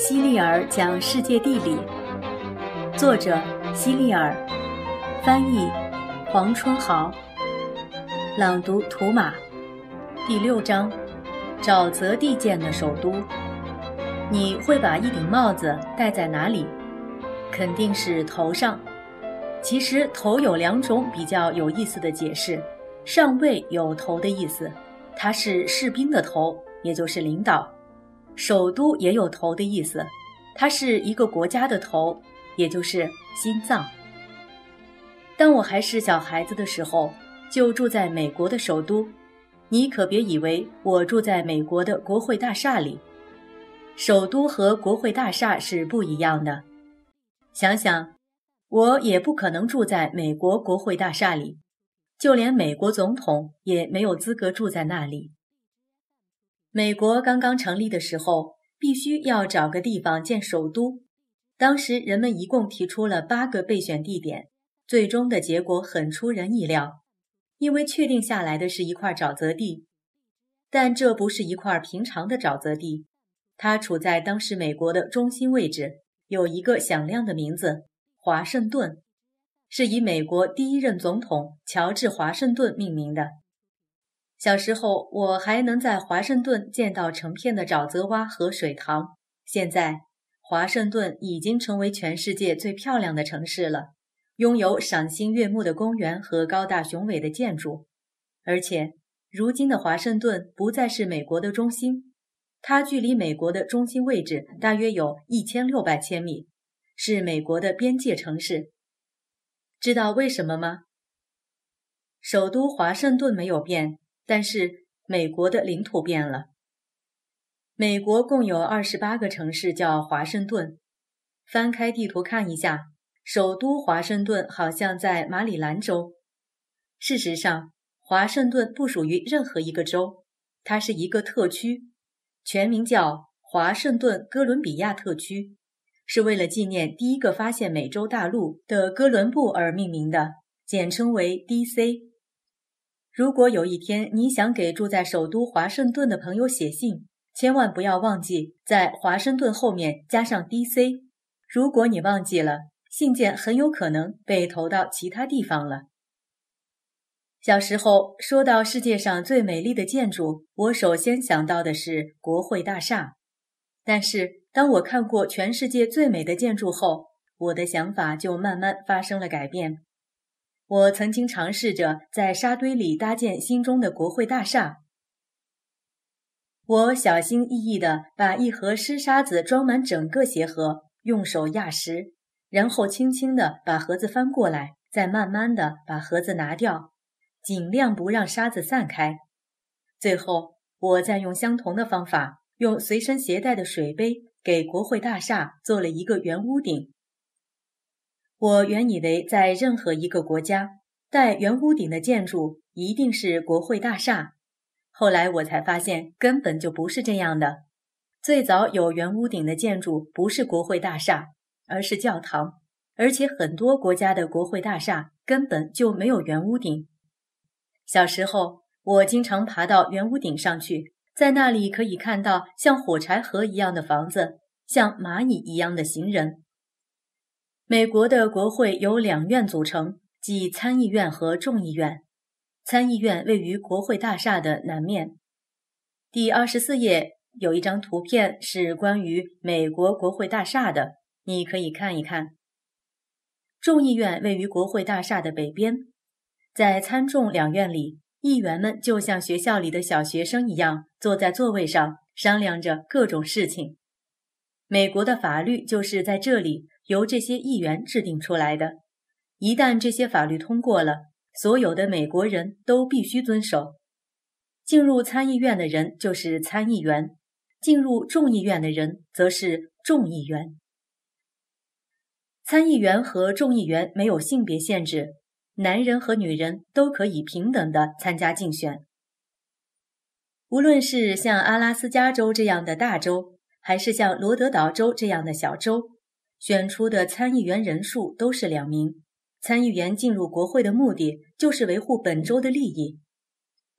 希利尔讲世界地理，作者希利尔，翻译黄春豪，朗读图马。第六章：沼泽地建的首都。你会把一顶帽子戴在哪里？肯定是头上。其实头有两种比较有意思的解释：上尉有头的意思，他是士兵的头，也就是领导。首都也有头的意思，它是一个国家的头，也就是心脏。当我还是小孩子的时候，就住在美国的首都。你可别以为我住在美国的国会大厦里，首都和国会大厦是不一样的。想想，我也不可能住在美国国会大厦里，就连美国总统也没有资格住在那里。美国刚刚成立的时候，必须要找个地方建首都。当时人们一共提出了八个备选地点，最终的结果很出人意料，因为确定下来的是一块沼泽地。但这不是一块平常的沼泽地，它处在当时美国的中心位置，有一个响亮的名字——华盛顿，是以美国第一任总统乔治·华盛顿命名的。小时候，我还能在华盛顿见到成片的沼泽洼和水塘。现在，华盛顿已经成为全世界最漂亮的城市了，拥有赏心悦目的公园和高大雄伟的建筑。而且，如今的华盛顿不再是美国的中心，它距离美国的中心位置大约有一千六百千米，是美国的边界城市。知道为什么吗？首都华盛顿没有变。但是美国的领土变了。美国共有二十八个城市叫华盛顿。翻开地图看一下，首都华盛顿好像在马里兰州。事实上，华盛顿不属于任何一个州，它是一个特区，全名叫华盛顿哥伦比亚特区，是为了纪念第一个发现美洲大陆的哥伦布而命名的，简称为 D.C。如果有一天你想给住在首都华盛顿的朋友写信，千万不要忘记在华盛顿后面加上 D.C。如果你忘记了，信件很有可能被投到其他地方了。小时候说到世界上最美丽的建筑，我首先想到的是国会大厦。但是当我看过全世界最美的建筑后，我的想法就慢慢发生了改变。我曾经尝试着在沙堆里搭建心中的国会大厦。我小心翼翼地把一盒湿沙子装满整个鞋盒，用手压实，然后轻轻地把盒子翻过来，再慢慢地把盒子拿掉，尽量不让沙子散开。最后，我再用相同的方法，用随身携带的水杯给国会大厦做了一个圆屋顶。我原以为在任何一个国家，带圆屋顶的建筑一定是国会大厦。后来我才发现，根本就不是这样的。最早有圆屋顶的建筑不是国会大厦，而是教堂。而且很多国家的国会大厦根本就没有圆屋顶。小时候，我经常爬到圆屋顶上去，在那里可以看到像火柴盒一样的房子，像蚂蚁一样的行人。美国的国会由两院组成，即参议院和众议院。参议院位于国会大厦的南面。第二十四页有一张图片是关于美国国会大厦的，你可以看一看。众议院位于国会大厦的北边。在参众两院里，议员们就像学校里的小学生一样，坐在座位上商量着各种事情。美国的法律就是在这里。由这些议员制定出来的，一旦这些法律通过了，所有的美国人都必须遵守。进入参议院的人就是参议员，进入众议院的人则是众议员。参议员和众议员没有性别限制，男人和女人都可以平等的参加竞选。无论是像阿拉斯加州这样的大州，还是像罗德岛州这样的小州。选出的参议员人数都是两名。参议员进入国会的目的就是维护本州的利益，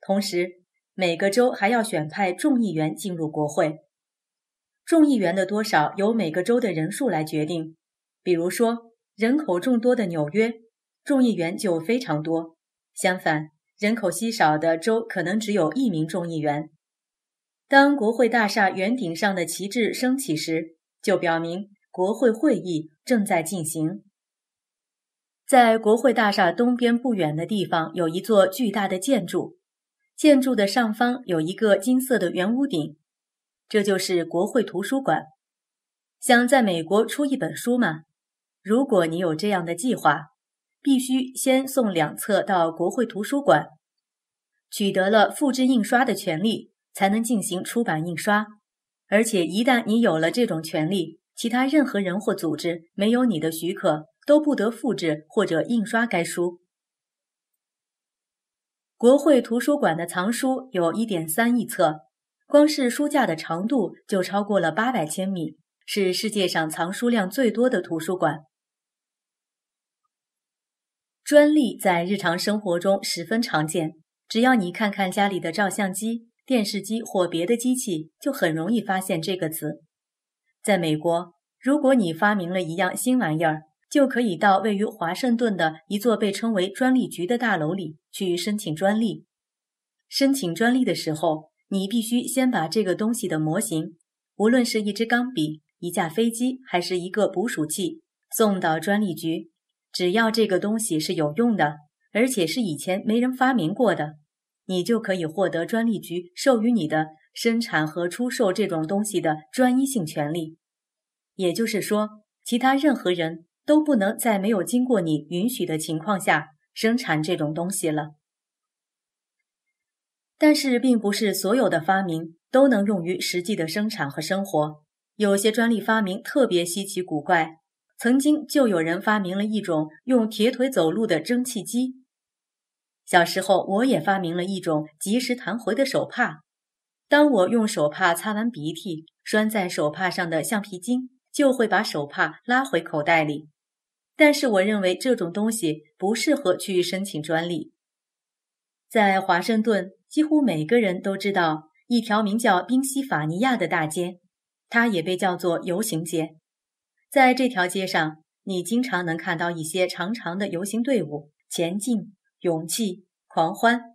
同时每个州还要选派众议员进入国会。众议员的多少由每个州的人数来决定。比如说，人口众多的纽约，众议员就非常多；相反，人口稀少的州可能只有一名众议员。当国会大厦圆顶上的旗帜升起时，就表明国会会议正在进行。在国会大厦东边不远的地方，有一座巨大的建筑，建筑的上方有一个金色的圆屋顶，这就是国会图书馆。想在美国出一本书吗？如果你有这样的计划，必须先送两册到国会图书馆，取得了复制印刷的权利，才能进行出版印刷。而且，一旦你有了这种权利，其他任何人或组织没有你的许可，都不得复制或者印刷该书。国会图书馆的藏书有一点三亿册，光是书架的长度就超过了八百千米，是世界上藏书量最多的图书馆。专利在日常生活中十分常见，只要你看看家里的照相机、电视机或别的机器，就很容易发现这个词。在美国，如果你发明了一样新玩意儿，就可以到位于华盛顿的一座被称为专利局的大楼里去申请专利。申请专利的时候，你必须先把这个东西的模型，无论是一支钢笔、一架飞机还是一个捕鼠器，送到专利局。只要这个东西是有用的，而且是以前没人发明过的，你就可以获得专利局授予你的生产和出售这种东西的专一性权利。也就是说，其他任何人都不能在没有经过你允许的情况下生产这种东西了。但是，并不是所有的发明都能用于实际的生产和生活。有些专利发明特别稀奇古怪。曾经就有人发明了一种用铁腿走路的蒸汽机。小时候，我也发明了一种及时弹回的手帕。当我用手帕擦完鼻涕，拴在手帕上的橡皮筋就会把手帕拉回口袋里。但是，我认为这种东西不适合去申请专利。在华盛顿，几乎每个人都知道一条名叫宾夕法尼亚的大街，它也被叫做游行街。在这条街上，你经常能看到一些长长的游行队伍，前进、勇气、狂欢，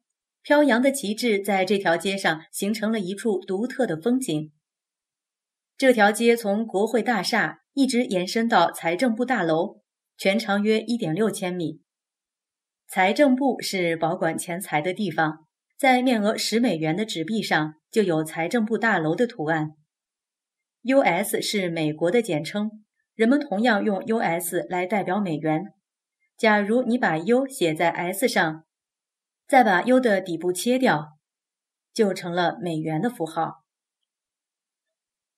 飘扬的旗帜在这条街上形成了一处独特的风景。这条街从国会大厦一直延伸到财政部大楼，全长约一点六千米。财政部是保管钱财的地方，在面额十美元的纸币上就有财政部大楼的图案。U.S. 是美国的简称。人们同样用 U.S. 来代表美元。假如你把 U 写在 S 上，再把 U 的底部切掉，就成了美元的符号。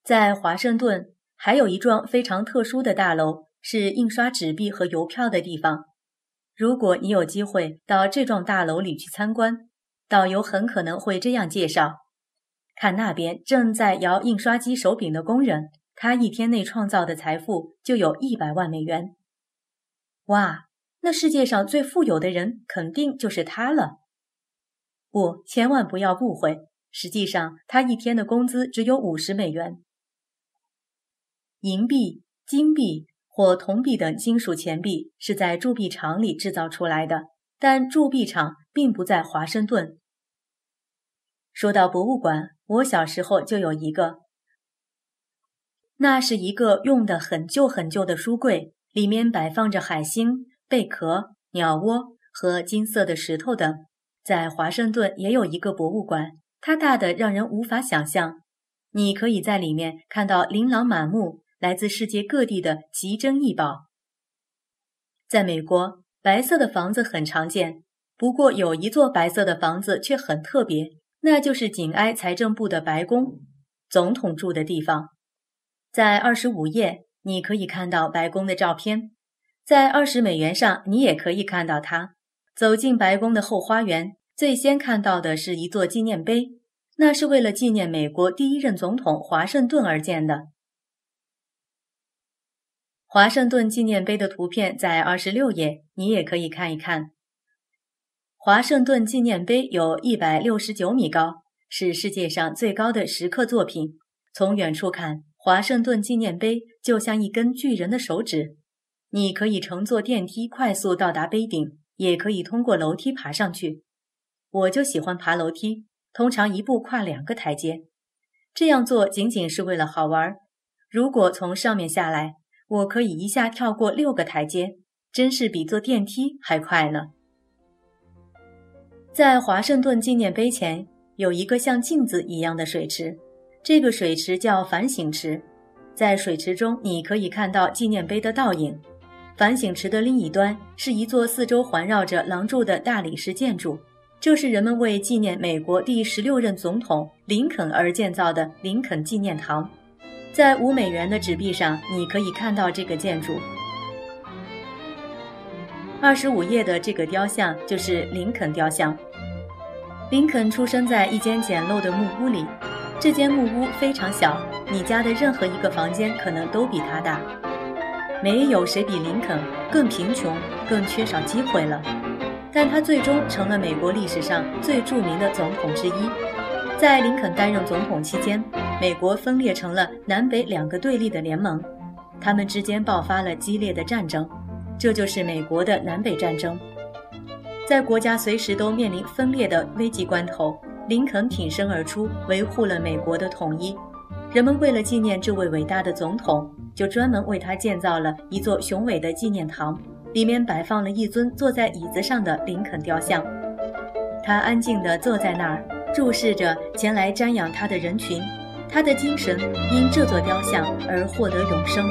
在华盛顿，还有一幢非常特殊的大楼，是印刷纸币和邮票的地方。如果你有机会到这幢大楼里去参观，导游很可能会这样介绍：看那边正在摇印刷机手柄的工人。他一天内创造的财富就有一百万美元。哇，那世界上最富有的人肯定就是他了。不，千万不要误会，实际上他一天的工资只有五十美元。银币、金币或铜币等金属钱币是在铸币厂里制造出来的，但铸币厂并不在华盛顿。说到博物馆，我小时候就有一个。那是一个用的很旧很旧的书柜，里面摆放着海星、贝壳、鸟窝和金色的石头等。在华盛顿也有一个博物馆，它大的让人无法想象。你可以在里面看到琳琅满目、来自世界各地的奇珍异宝。在美国，白色的房子很常见，不过有一座白色的房子却很特别，那就是紧挨财政部的白宫，总统住的地方。在二十五页，你可以看到白宫的照片。在二十美元上，你也可以看到它。走进白宫的后花园，最先看到的是一座纪念碑，那是为了纪念美国第一任总统华盛顿而建的。华盛顿纪念碑的图片在二十六页，你也可以看一看。华盛顿纪念碑有一百六十九米高，是世界上最高的石刻作品。从远处看。华盛顿纪念碑就像一根巨人的手指，你可以乘坐电梯快速到达碑顶，也可以通过楼梯爬上去。我就喜欢爬楼梯，通常一步跨两个台阶。这样做仅仅是为了好玩。如果从上面下来，我可以一下跳过六个台阶，真是比坐电梯还快呢。在华盛顿纪念碑前有一个像镜子一样的水池。这个水池叫反省池，在水池中你可以看到纪念碑的倒影。反省池的另一端是一座四周环绕着廊柱的大理石建筑，这是人们为纪念美国第十六任总统林肯而建造的林肯纪念堂。在五美元的纸币上，你可以看到这个建筑。二十五页的这个雕像就是林肯雕像。林肯出生在一间简陋的木屋里。这间木屋非常小，你家的任何一个房间可能都比它大。没有谁比林肯更贫穷、更缺少机会了，但他最终成了美国历史上最著名的总统之一。在林肯担任总统期间，美国分裂成了南北两个对立的联盟，他们之间爆发了激烈的战争，这就是美国的南北战争。在国家随时都面临分裂的危急关头。林肯挺身而出，维护了美国的统一。人们为了纪念这位伟大的总统，就专门为他建造了一座雄伟的纪念堂，里面摆放了一尊坐在椅子上的林肯雕像。他安静地坐在那儿，注视着前来瞻仰他的人群。他的精神因这座雕像而获得永生。